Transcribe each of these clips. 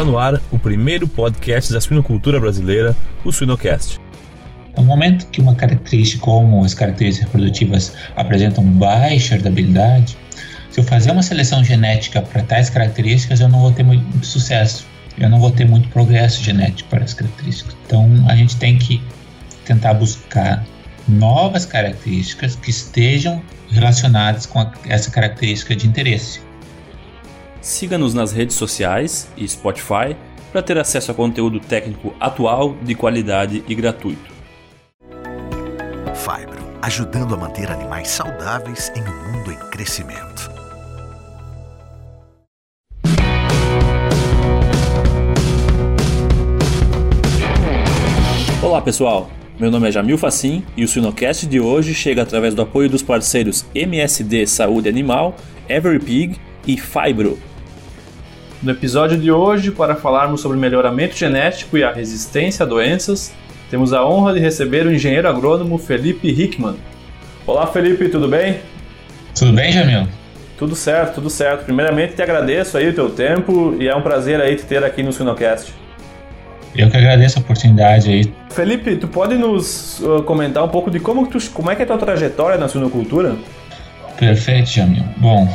Está no ar o primeiro podcast da suinocultura brasileira, o Suinocast. No momento que uma característica como as características reprodutivas apresentam baixa herdabilidade, se eu fazer uma seleção genética para tais características, eu não vou ter muito sucesso. Eu não vou ter muito progresso genético para as características. Então, a gente tem que tentar buscar novas características que estejam relacionadas com essa característica de interesse. Siga-nos nas redes sociais e Spotify para ter acesso a conteúdo técnico atual, de qualidade e gratuito. Fibro, ajudando a manter animais saudáveis em um mundo em crescimento. Olá pessoal, meu nome é Jamil Facim e o Sinocast de hoje chega através do apoio dos parceiros MSD Saúde Animal, Everypig e Fibro. No episódio de hoje, para falarmos sobre melhoramento genético e a resistência a doenças, temos a honra de receber o engenheiro agrônomo Felipe Hickman. Olá Felipe, tudo bem? Tudo bem, Jamil? Tudo certo, tudo certo. Primeiramente te agradeço aí o teu tempo e é um prazer aí te ter aqui no Sinocast. Eu que agradeço a oportunidade aí. Felipe, tu pode nos uh, comentar um pouco de como, tu, como é que é a tua trajetória na suinocultura? Perfeito, Jamil. Bom,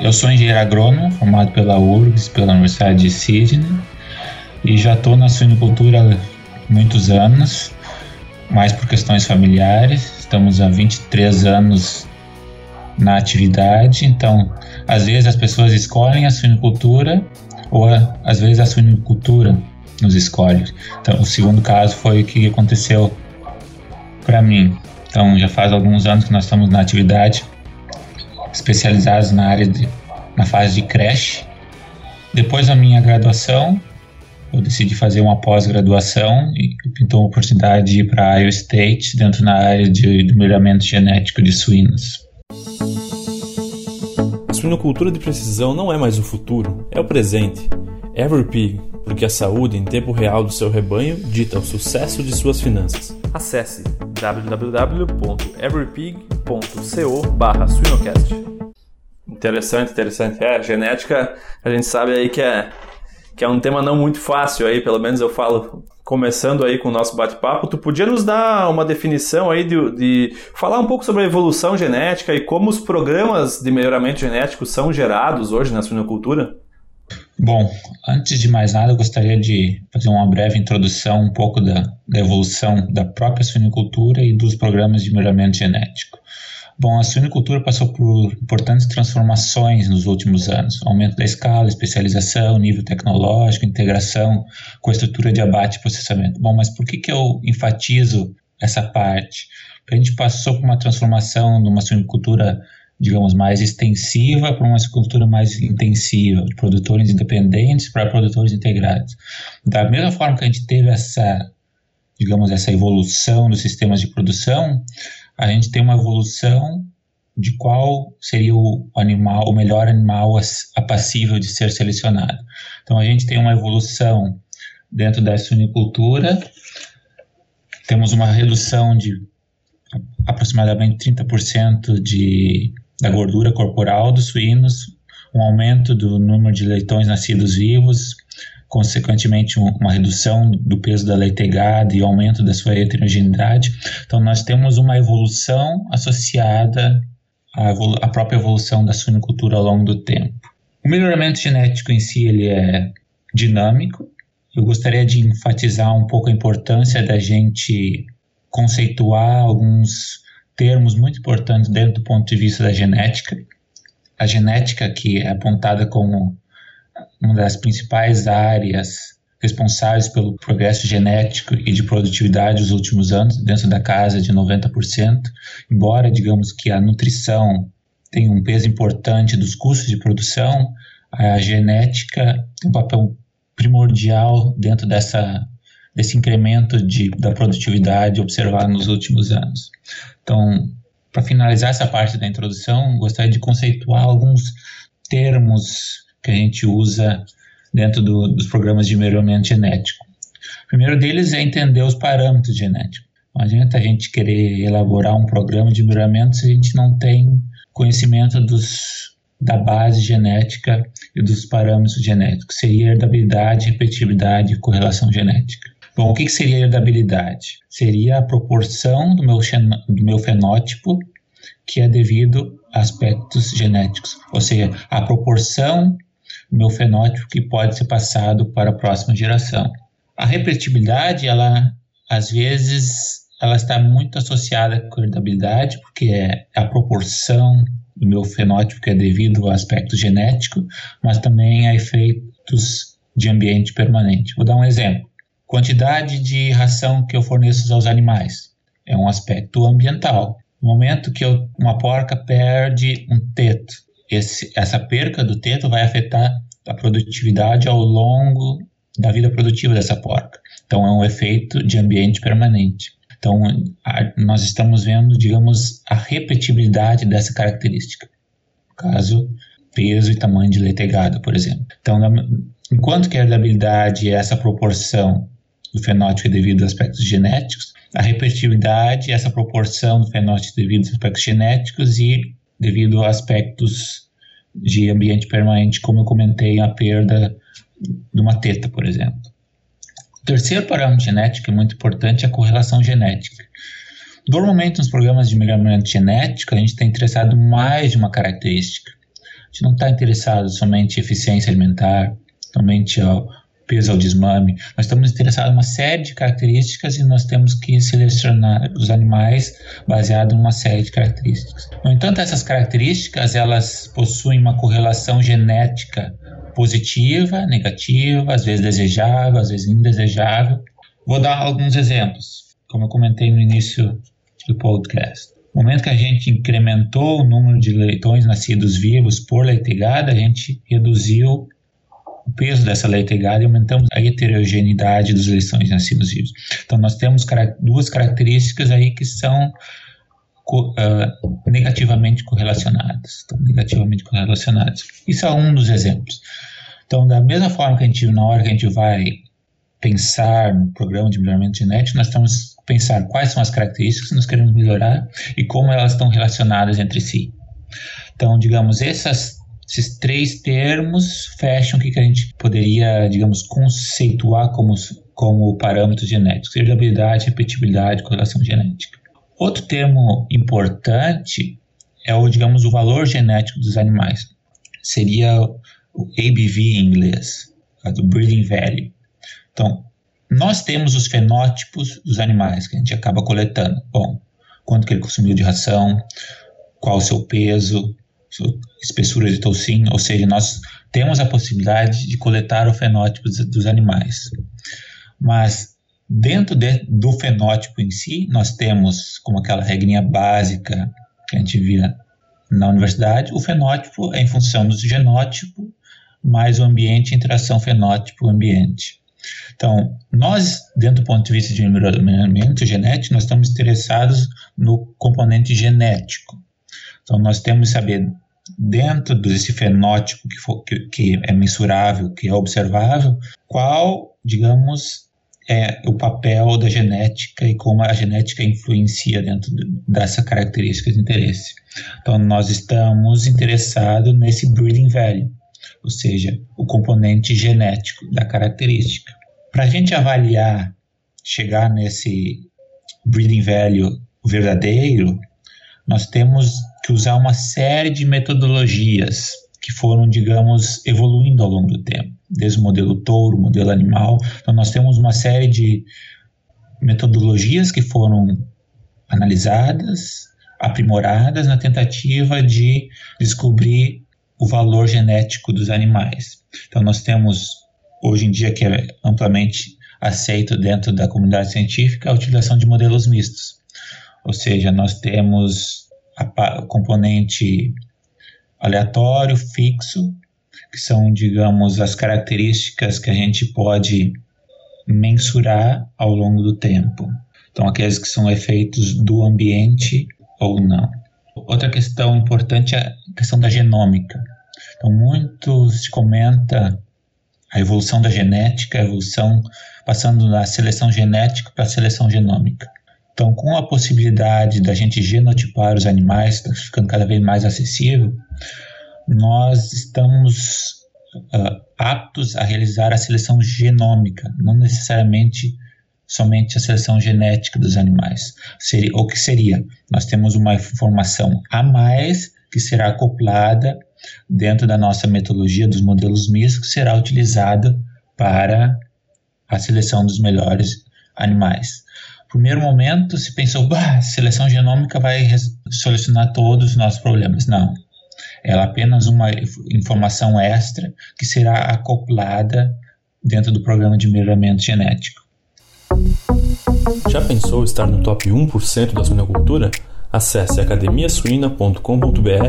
eu sou engenheiro agrônomo, formado pela URGS, pela Universidade de Sydney, e já estou na suinocultura há muitos anos, mais por questões familiares. Estamos há 23 anos na atividade, então às vezes as pessoas escolhem a suinocultura ou às vezes a suinocultura nos escolhe. Então, o segundo caso foi o que aconteceu para mim. Então, já faz alguns anos que nós estamos na atividade especializados na área de, na fase de creche. Depois da minha graduação, eu decidi fazer uma pós-graduação e pintou uma oportunidade de ir para a Iowa State dentro na área de, de melhoramento genético de suínos. A suinocultura de precisão não é mais o futuro, é o presente. Everpig, porque a saúde em tempo real do seu rebanho dita o sucesso de suas finanças. Acesse www.everypig.co/suinocast. Interessante, interessante. É, genética, a gente sabe aí que é que é um tema não muito fácil aí, pelo menos eu falo começando aí com o nosso bate-papo, tu podia nos dar uma definição aí de, de, falar um pouco sobre a evolução genética e como os programas de melhoramento genético são gerados hoje na suinocultura? Bom, antes de mais nada, eu gostaria de fazer uma breve introdução um pouco da, da evolução da própria suinicultura e dos programas de melhoramento genético. Bom, a suinicultura passou por importantes transformações nos últimos anos: aumento da escala, especialização, nível tecnológico, integração com a estrutura de abate e processamento. Bom, mas por que, que eu enfatizo essa parte? Porque a gente passou por uma transformação de uma suinicultura digamos, mais extensiva para uma agricultura mais intensiva, de produtores independentes para produtores integrados. Da mesma forma que a gente teve essa, digamos, essa evolução dos sistemas de produção, a gente tem uma evolução de qual seria o animal, o melhor animal apassível de ser selecionado. Então a gente tem uma evolução dentro da suinicultura, temos uma redução de aproximadamente 30% de da gordura corporal dos suínos, um aumento do número de leitões nascidos vivos, consequentemente uma redução do peso da leitegada e aumento da sua heterogeneidade. Então nós temos uma evolução associada à, evolu à própria evolução da suinicultura ao longo do tempo. O melhoramento genético em si ele é dinâmico. Eu gostaria de enfatizar um pouco a importância da gente conceituar alguns termos muito importantes dentro do ponto de vista da genética. A genética, que é apontada como uma das principais áreas responsáveis pelo progresso genético e de produtividade dos últimos anos, dentro da casa de 90%, embora digamos que a nutrição tenha um peso importante dos custos de produção, a genética tem um papel primordial dentro dessa desse incremento de, da produtividade observado nos últimos anos. Então, para finalizar essa parte da introdução, gostaria de conceituar alguns termos que a gente usa dentro do, dos programas de melhoramento genético. O primeiro deles é entender os parâmetros genéticos. Não adianta a gente querer elaborar um programa de melhoramento se a gente não tem conhecimento dos da base genética e dos parâmetros genéticos. Seria herdabilidade, repetibilidade e correlação genética. Bom, o que seria herdabilidade? Seria a proporção do meu, do meu fenótipo que é devido a aspectos genéticos, ou seja, a proporção do meu fenótipo que pode ser passado para a próxima geração. A repetibilidade, ela às vezes ela está muito associada com a herdabilidade, porque é a proporção do meu fenótipo que é devido ao aspecto genético, mas também a efeitos de ambiente permanente. Vou dar um exemplo. Quantidade de ração que eu forneço aos animais é um aspecto ambiental. No momento que eu, uma porca perde um teto, esse, essa perca do teto vai afetar a produtividade ao longo da vida produtiva dessa porca. Então, é um efeito de ambiente permanente. Então, a, nós estamos vendo, digamos, a repetibilidade dessa característica. No caso, peso e tamanho de leitegado, por exemplo. Então, enquanto que a herdabilidade é essa proporção do fenótipo devido a aspectos genéticos, a repetitividade essa proporção do fenótipo devido a aspectos genéticos e devido a aspectos de ambiente permanente, como eu comentei, a perda de uma teta, por exemplo. O terceiro parâmetro genético é muito importante é a correlação genética. Normalmente, nos programas de melhoramento genético, a gente está interessado mais de uma característica. A gente não está interessado somente em eficiência alimentar, somente ao peso ao desmame. Nós estamos interessados em uma série de características e nós temos que selecionar os animais baseado em uma série de características. No entanto, essas características elas possuem uma correlação genética positiva, negativa, às vezes desejável, às vezes indesejável. Vou dar alguns exemplos, como eu comentei no início do podcast. No momento que a gente incrementou o número de leitões nascidos vivos por leitegada, a gente reduziu o peso dessa leitegada e aumentamos a heterogeneidade dos leitões nascidos vivos. Então, nós temos duas características aí que são uh, negativamente correlacionadas. Estão negativamente correlacionadas. Isso é um dos exemplos. Então, da mesma forma que a gente, na hora que a gente vai pensar no programa de melhoramento genético, nós que pensar quais são as características que nós queremos melhorar e como elas estão relacionadas entre si. Então, digamos, essas, esses três termos fecham o que, a gente poderia, digamos, conceituar como, como parâmetros genéticos: herdabilidade, repetibilidade, correlação genética. Outro termo importante é o, digamos, o valor genético dos animais. Seria o ABV em inglês, do breeding value. Então, nós temos os fenótipos dos animais que a gente acaba coletando. Bom, quanto que ele consumiu de ração, qual o seu peso, espessura de toucinho, ou seja, nós temos a possibilidade de coletar o fenótipo dos, animais. Mas Dentro de, do fenótipo em si, nós temos, como aquela regrinha básica que a gente via na universidade, o fenótipo é em função do genótipo mais o ambiente, interação fenótipo-ambiente. Então, nós, dentro do ponto de vista de melhoramento genético, nós estamos interessados no componente genético. Então, nós temos que saber, dentro desse fenótipo que, for, que, que é mensurável, que é observável, qual, digamos, é o papel da genética e como a genética influencia dentro dessa característica de interesse. Então, nós estamos interessados nesse breeding value, ou seja, o componente genético da característica. Para a gente avaliar, chegar nesse breeding value verdadeiro, nós temos que usar uma série de metodologias que foram, digamos, evoluindo ao longo do tempo, desde o modelo touro, modelo animal. Então, nós temos uma série de metodologias que foram analisadas, aprimoradas na tentativa de descobrir o valor genético dos animais. Então, nós temos, hoje em dia, que é amplamente aceito dentro da comunidade científica, a utilização de modelos mistos. Ou seja, nós temos a componente aleatório, fixo, que são, digamos, as características que a gente pode mensurar ao longo do tempo. Então, aqueles que são efeitos do ambiente ou não. Outra questão importante é a questão da genômica. Então, muito se comenta a evolução da genética, a evolução passando da seleção genética para a seleção genômica. Então, com a possibilidade da gente genotipar os animais, está ficando cada vez mais acessível, nós estamos uh, aptos a realizar a seleção genômica, não necessariamente somente a seleção genética dos animais. Seria, o que seria? Nós temos uma informação a mais que será acoplada dentro da nossa metodologia dos modelos mistos, que será utilizada para a seleção dos melhores animais. Primeiro momento, se pensou, bah, seleção genômica vai solucionar todos os nossos problemas. Não. Ela é apenas uma informação extra que será acoplada dentro do programa de melhoramento genético. Já pensou estar no top 1% da suinocultura? Acesse academiasuina.com.br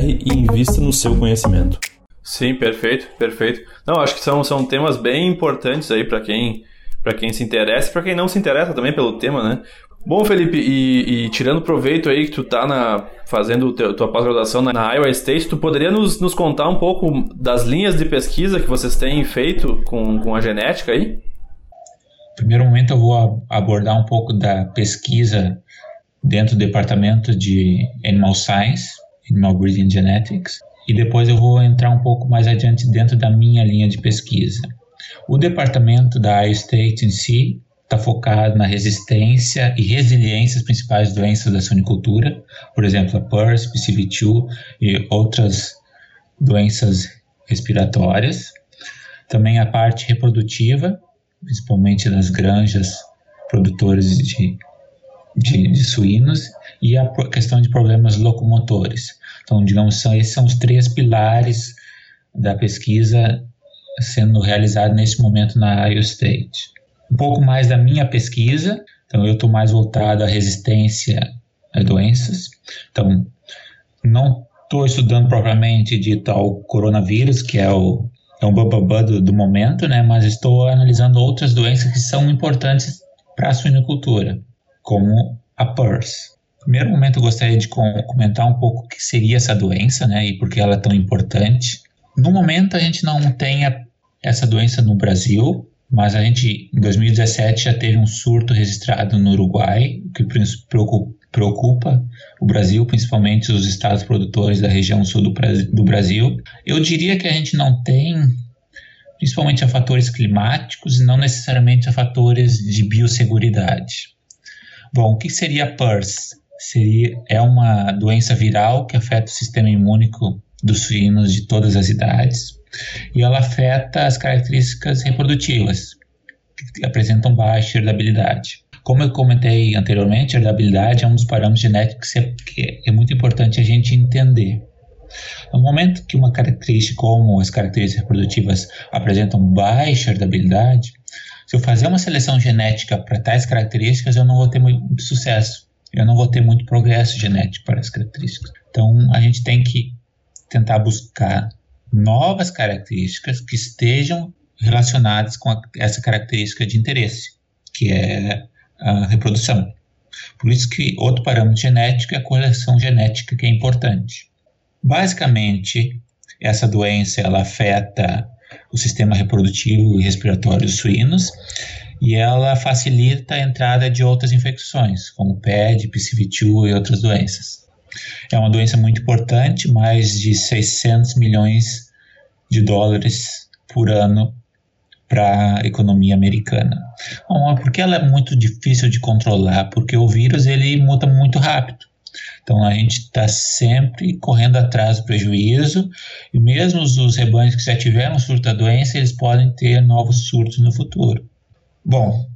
e invista no seu conhecimento. Sim, perfeito, perfeito. Não, acho que são, são temas bem importantes aí para quem para quem se interessa para quem não se interessa também pelo tema, né? Bom, Felipe, e, e, tirando proveito aí que tu tá na, fazendo teu, tua pós-graduação na, na Iowa State, tu poderia nos, nos contar um pouco das linhas de pesquisa que vocês têm feito com, com a genética aí? primeiro momento eu vou abordar um pouco da pesquisa dentro do departamento de Animal Science, Animal Breeding Genetics, e depois eu vou entrar um pouco mais adiante dentro da minha linha de pesquisa. O departamento da iState em si está focado na resistência e resiliência às principais doenças da suinicultura, por exemplo, a PRRS, PCV2 e outras doenças respiratórias. Também a parte reprodutiva, principalmente das granjas produtores de, de, de suínos, e a questão de problemas locomotores. Então, digamos, são, esses são os três pilares da pesquisa sendo realizada nesse momento na Iowa State. Um pouco mais da minha pesquisa, então eu estou mais voltado à resistência a doenças. Então, não estou estudando propriamente de tal coronavírus, que é o é um bababá do, do momento, né? Mas estou analisando outras doenças que são importantes para a suinocultura, como a PRRS. No primeiro momento, eu gostaria de comentar um pouco o que seria essa doença, né? E por que ela é tão importante. No momento, a gente não tem a, essa doença no Brasil, mas a gente, em 2017, já teve um surto registrado no Uruguai, que preocupa, o Brasil, principalmente os estados produtores da região sul do, Brasil. Eu diria que a gente não tem, principalmente a fatores climáticos e não necessariamente a fatores de biosseguridade. Bom, o que seria a PRRS? Seria, é uma doença viral que afeta o sistema imúnico dos suínos de todas as idades e ela afeta as características reprodutivas, que apresentam baixa herdabilidade. Como eu comentei anteriormente, a herdabilidade é um dos parâmetros genéticos que é muito importante a gente entender. No momento que uma característica como as características reprodutivas apresentam baixa herdabilidade, se eu fazer uma seleção genética para tais características, eu não vou ter muito sucesso. Eu não vou ter muito progresso genético para as características. Então, a gente tem que tentar buscar novas características que estejam relacionadas com a, essa característica de interesse, que é a reprodução. Por isso que outro parâmetro genético é a correlação genética, que é importante. Basicamente, essa doença ela afeta o sistema reprodutivo e respiratório dos suínos e ela facilita a entrada de outras infecções, como PED, PCV2 e outras doenças. É uma doença muito importante, mais de 600 milhões de dólares por ano para a economia americana. Bom, porque ela é muito difícil de controlar, porque o vírus ele muda muito rápido. Então a gente está sempre correndo atrás do prejuízo e mesmo os rebanhos que já tiveram surto da doença, eles podem ter novos surtos no futuro. Bom,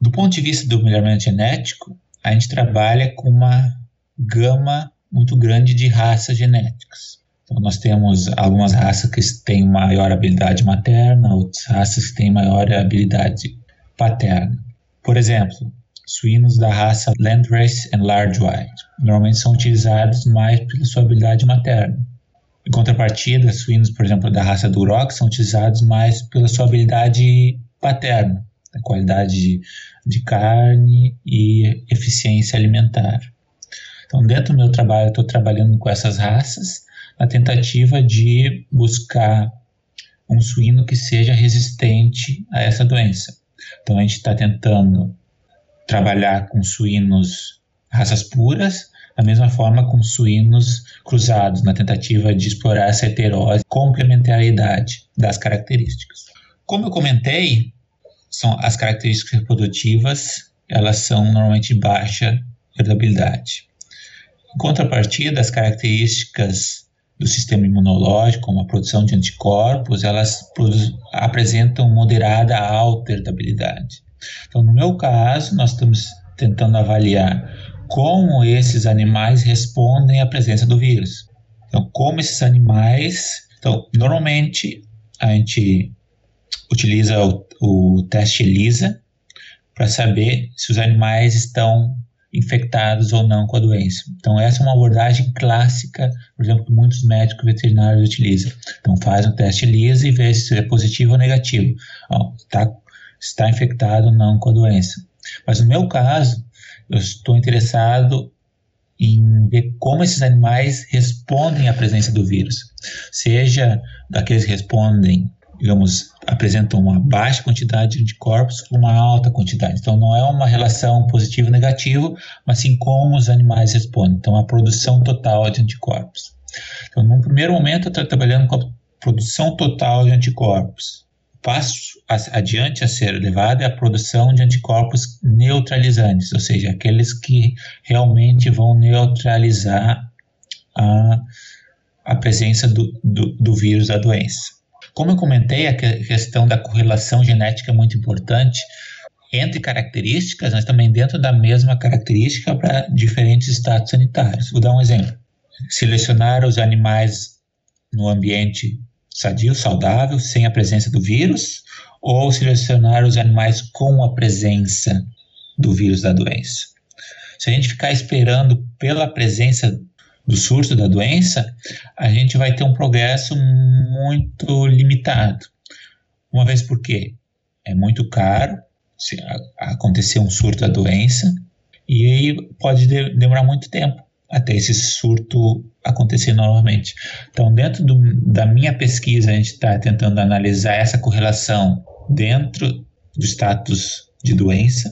do ponto de vista do melhoramento genético, a gente trabalha com uma gama muito grande de raças genéticas. Então, nós temos algumas raças que têm maior habilidade materna, outras raças que têm maior habilidade paterna. Por exemplo, suínos da raça Landrace and Large White normalmente são utilizados mais pela sua habilidade materna. Em contrapartida, suínos, por exemplo, da raça Duroc são utilizados mais pela sua habilidade paterna, a qualidade de, de carne e eficiência alimentar. Então, dentro do meu trabalho, estou trabalhando com essas raças na tentativa de buscar um suíno que seja resistente a essa doença. Então a gente está tentando trabalhar com suínos raças puras, da mesma forma com suínos cruzados, na tentativa de explorar essa heterose complementariedade das características. Como eu comentei, são as características reprodutivas, elas são normalmente de baixa herdabilidade. Em contrapartida, as características do sistema imunológico, como a produção de anticorpos, elas apresentam moderada a alta herdabilidade. Então, no meu caso, nós estamos tentando avaliar como esses animais respondem à presença do vírus. Então, como esses animais. Então, normalmente a gente utiliza o, o teste ELISA para saber se os animais estão infectados ou não com a doença. Então, essa é uma abordagem clássica, por exemplo, que muitos médicos veterinários utilizam. Então, faz um teste ELISA e vê se é positivo ou negativo. Ó, tá, está infectado ou não com a doença. Mas no meu caso, eu estou interessado em ver como esses animais respondem à presença do vírus. Seja daqueles que respondem, digamos, apresentam uma baixa quantidade de anticorpos ou uma alta quantidade. Então, não é uma relação positivo negativo, mas sim como os animais respondem. Então, a produção total de anticorpos. Então, num primeiro momento, eu estou trabalhando com a produção total de anticorpos passo adiante a ser levado é a produção de anticorpos neutralizantes, ou seja, aqueles que realmente vão neutralizar a, a presença do, do, do vírus da doença. Como eu comentei, a questão da correlação genética é muito importante entre características, mas também dentro da mesma característica para diferentes estados sanitários. Vou dar um exemplo. Selecionar os animais no ambiente sadio, saudável, sem a presença do vírus, ou selecionar os animais com a presença do vírus da doença. Se a gente ficar esperando pela presença do surto da doença, a gente vai ter um progresso muito limitado. Uma vez porque é muito caro se acontecer um surto da doença e aí pode demorar muito tempo até esse surto acontecer novamente. Então, dentro do, da minha pesquisa, a gente está tentando analisar essa correlação dentro do status de doença,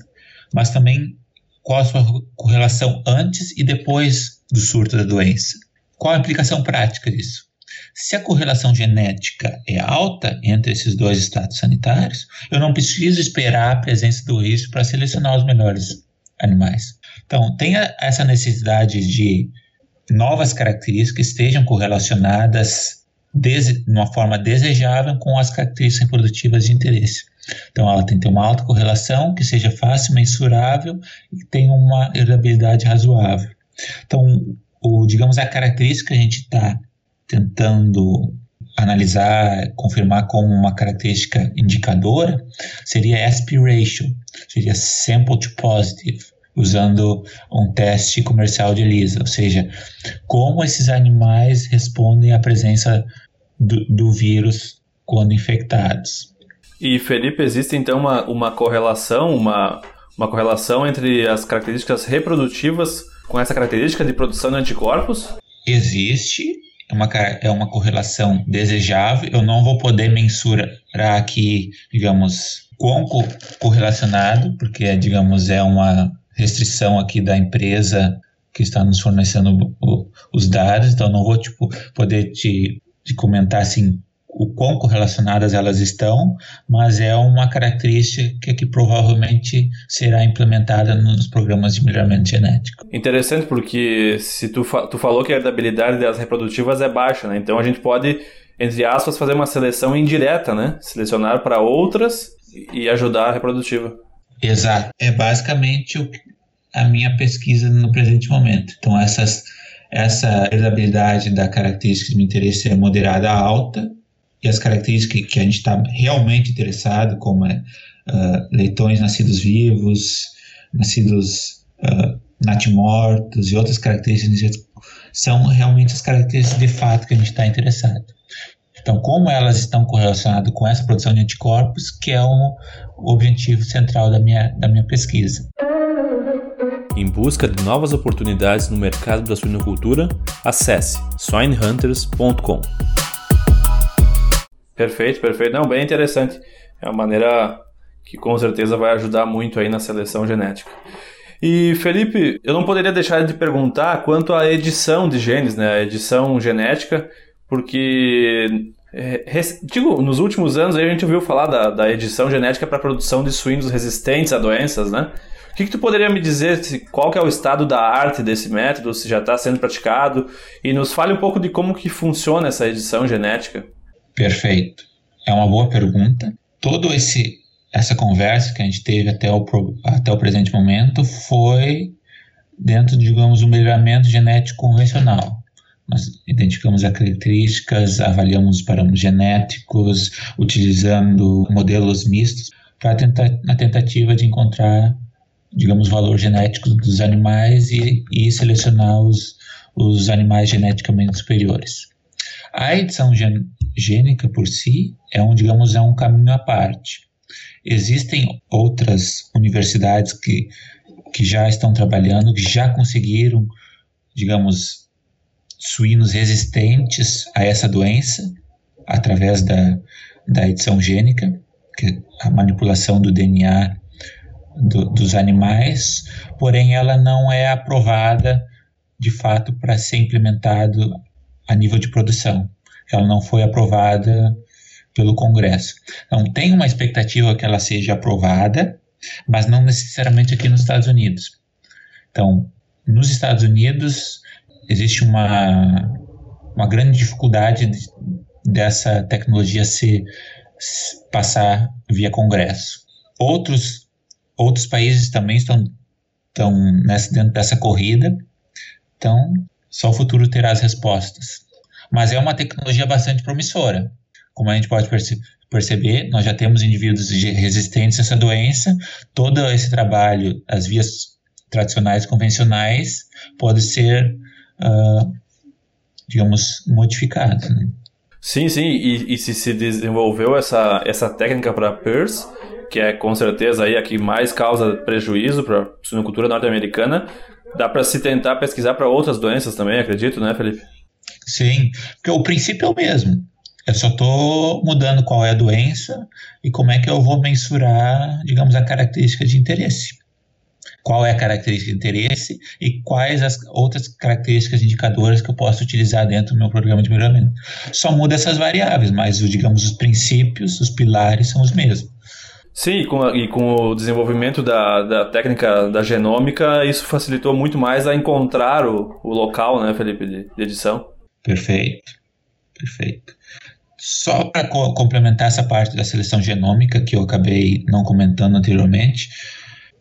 mas também qual a sua correlação antes e depois do surto da doença. Qual a implicação prática disso? Se a correlação genética é alta entre esses dois estados sanitários, eu não preciso esperar a presença do risco para selecionar os melhores animais. Então, tem essa necessidade de novas características que estejam correlacionadas de uma forma desejável com as características reprodutivas de interesse. Então, ela tem que ter uma alta correlação, que seja fácil, mensurável e tenha uma herdabilidade razoável. Então, o, digamos, a característica que a gente está tentando analisar, confirmar como uma característica indicadora, seria aspiration, seria sample to positive usando um teste comercial de ELISA, ou seja, como esses animais respondem à presença do, do vírus quando infectados. E Felipe, existe então uma, uma correlação, uma, uma correlação entre as características reprodutivas com essa característica de produção de anticorpos? Existe, é uma, é uma correlação desejável. Eu não vou poder mensurar aqui, digamos, quão correlacionado, porque, digamos, é uma restrição aqui da empresa que está nos fornecendo o, os dados, então não vou tipo, poder te, te comentar assim o quão correlacionadas elas estão, mas é uma característica que provavelmente será implementada nos programas de melhoramento genético. Interessante, porque se tu, fa tu falou que a herdabilidade das reprodutivas é baixa, né? Então a gente pode, entre aspas, fazer uma seleção indireta, né? Selecionar para outras e ajudar a reprodutiva. Exato. É basicamente o, a minha pesquisa no presente momento. Então, essas, essa herdabilidade da característica de interesse é moderada a alta, e as características que a gente está realmente interessado, como é, uh, leitões nascidos vivos, nascidos uh, natimortos e outras características, são realmente as características de fato que a gente está interessado. Então, como elas estão correlacionadas com essa produção de anticorpos, que é um, objetivo central da minha, da minha pesquisa. Em busca de novas oportunidades no mercado da suinocultura, acesse swinehunters.com. Perfeito, perfeito. Não, bem interessante. É uma maneira que com certeza vai ajudar muito aí na seleção genética. E Felipe, eu não poderia deixar de perguntar quanto à edição de genes, né? A edição genética, porque é, digo, nos últimos anos a gente ouviu falar da, da edição genética para a produção de suínos resistentes a doenças, né? O que, que, tu poderia me dizer, se, qual que é o estado da arte desse método, se já está sendo praticado, e nos fale um pouco de como que funciona essa edição genética. Perfeito. É uma boa pergunta. Todo esse essa conversa que a gente teve até o, até o presente momento foi dentro, digamos, do melhoramento genético convencional. Nós identificamos as características, avaliamos os parâmetros genéticos, utilizando modelos mistos para tentar, na tentativa de encontrar, digamos, valor genético dos animais e, e selecionar os, os animais geneticamente superiores. A edição gênica por si é um, digamos, é um caminho à parte. Existem outras universidades que, que já estão trabalhando, que já conseguiram, digamos, suínos resistentes a essa doença através da, da edição gênica, que é a manipulação do DNA do, dos animais, porém ela não é aprovada de fato para ser implementado a nível de produção. Ela não foi aprovada pelo Congresso. Então, tem uma expectativa que ela seja aprovada, mas não necessariamente aqui nos Estados Unidos. Então, nos Estados Unidos, existe uma, uma grande dificuldade de, dessa tecnologia se, se, passar via Congresso. Outros, outros países também estão, estão nessa, dentro dessa corrida, então só o futuro terá as respostas. Mas é uma tecnologia bastante promissora. Como a gente pode perce perceber, nós já temos indivíduos resistentes a essa doença. Todo esse trabalho, as vias tradicionais convencionais, pode ser, uh, digamos, modificado. Né? Sim, sim, e, e, se se desenvolveu essa, essa técnica para PERS, que é com certeza aí a que mais causa prejuízo para a suinocultura norte-americana, dá para se tentar pesquisar para outras doenças também, acredito, né, Felipe? Sim, porque o princípio é o mesmo. Eu só estou mudando qual é a doença e como é que eu vou mensurar, digamos, a característica de interesse. Qual é a característica de interesse e quais as outras características indicadoras que eu posso utilizar dentro do meu programa de melhoramento. Só muda essas variáveis, mas, digamos, os princípios, os pilares são os mesmos. Sim, e com, e com o desenvolvimento da, da técnica da genômica, isso facilitou muito mais a encontrar o, o local, né, Felipe, de, de edição. Perfeito, perfeito. Só para co complementar essa parte da seleção genômica que eu acabei não comentando anteriormente,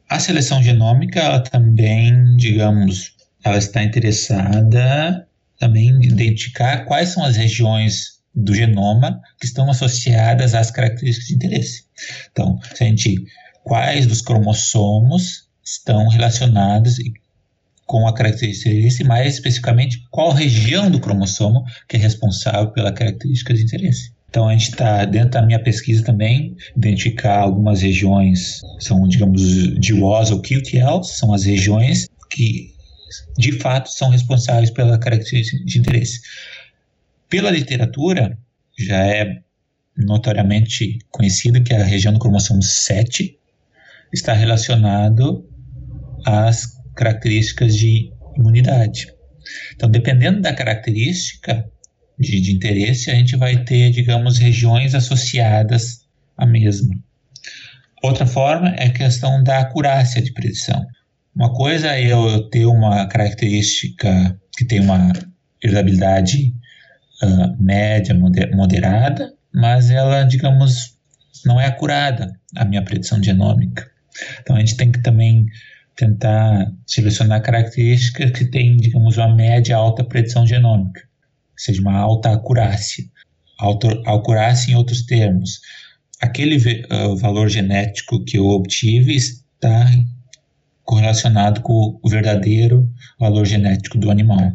a seleção genômica ela também, digamos, ela está interessada também em identificar quais são as regiões do genoma que estão associadas às características de interesse. Então, se a gente quais dos cromossomos estão relacionados com a característica de interesse, mais especificamente qual região do cromossomo que é responsável pela característica de interesse. Então a gente está dentro da minha pesquisa também identificar algumas regiões são digamos DWOS ou QTLs, são as regiões que de fato são responsáveis pela característica de interesse. Pela literatura já é notoriamente conhecido que a região do cromossomo 7 está relacionado às características de imunidade. Então, dependendo da característica de, de interesse, a gente vai ter, digamos, regiões associadas à mesma. Outra forma é a questão da acurácia de predição. Uma coisa é eu ter uma característica que tem uma herdabilidade uh, média, moderada, mas ela, digamos, não é acurada a minha predição genômica. Então a gente tem que também tentar selecionar características que têm, digamos, uma média alta predição genômica, ou seja, uma alta acurácia. Alta acurácia em outros termos, aquele uh, valor genético que eu obtive está correlacionado com o verdadeiro valor genético do animal.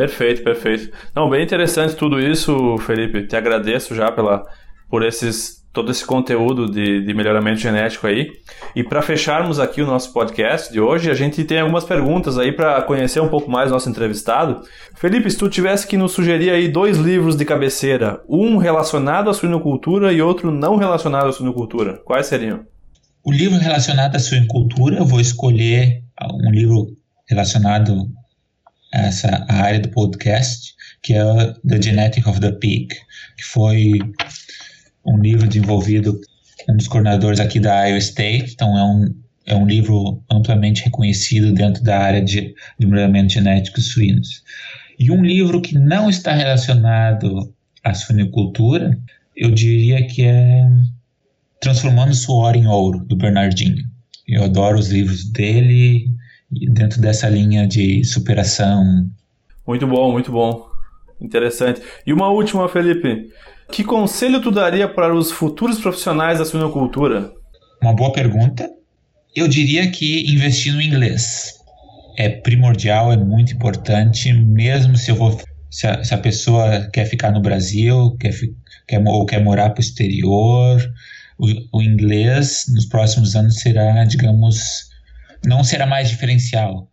Perfeito, perfeito. Não, bem interessante tudo isso, Felipe. Te agradeço já pela, por esses todo esse conteúdo de, de melhoramento genético aí. E para fecharmos aqui o nosso podcast de hoje, a gente tem algumas perguntas aí para conhecer um pouco mais o nosso entrevistado. Felipe, se tu tivesse que nos sugerir aí dois livros de cabeceira, um relacionado à suinocultura e outro não relacionado à suinocultura, quais seriam? O livro relacionado à suinocultura, eu vou escolher um livro relacionado essa área do podcast, que é The Genetic of the Pig, que foi um livro desenvolvido um dos coordenadores aqui da Iowa State, então é um, é um livro amplamente reconhecido dentro da área de, de melhoramento genético suínos. E um livro que não está relacionado à suinicultura, eu diria que é Transformando Suor em Ouro, do Bernardinho. Eu adoro os livros dele dentro dessa linha de superação. Muito bom, muito bom. Interessante. E uma última, Felipe. Que conselho tu daria para os futuros profissionais da suinocultura? Uma boa pergunta. Eu diria que investir no inglês é primordial, é muito importante, mesmo se eu vou se a, se a pessoa quer ficar no Brasil, quer, quer ou quer morar para o exterior, o inglês nos próximos anos será, digamos, não será mais diferencial,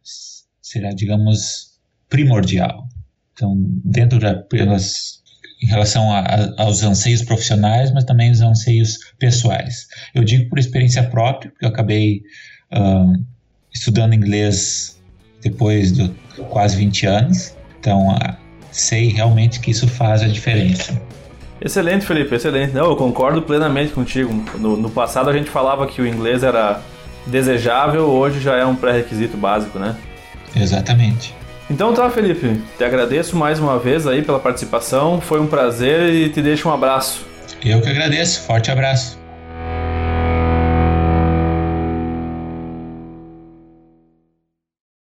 será, digamos, primordial. Então, dentro da pelas em relação a, a, aos anseios profissionais, mas também os anseios pessoais. Eu digo por experiência própria, porque eu acabei uh, estudando inglês depois de quase 20 anos, então uh, sei realmente que isso faz a diferença. Excelente, Felipe, excelente. Não, eu concordo plenamente contigo. No, no passado a gente falava que o inglês era desejável, hoje já é um pré-requisito básico, né? Exatamente. Então tá, Felipe. Te agradeço mais uma vez aí pela participação. Foi um prazer e te deixo um abraço. Eu que agradeço. Forte abraço.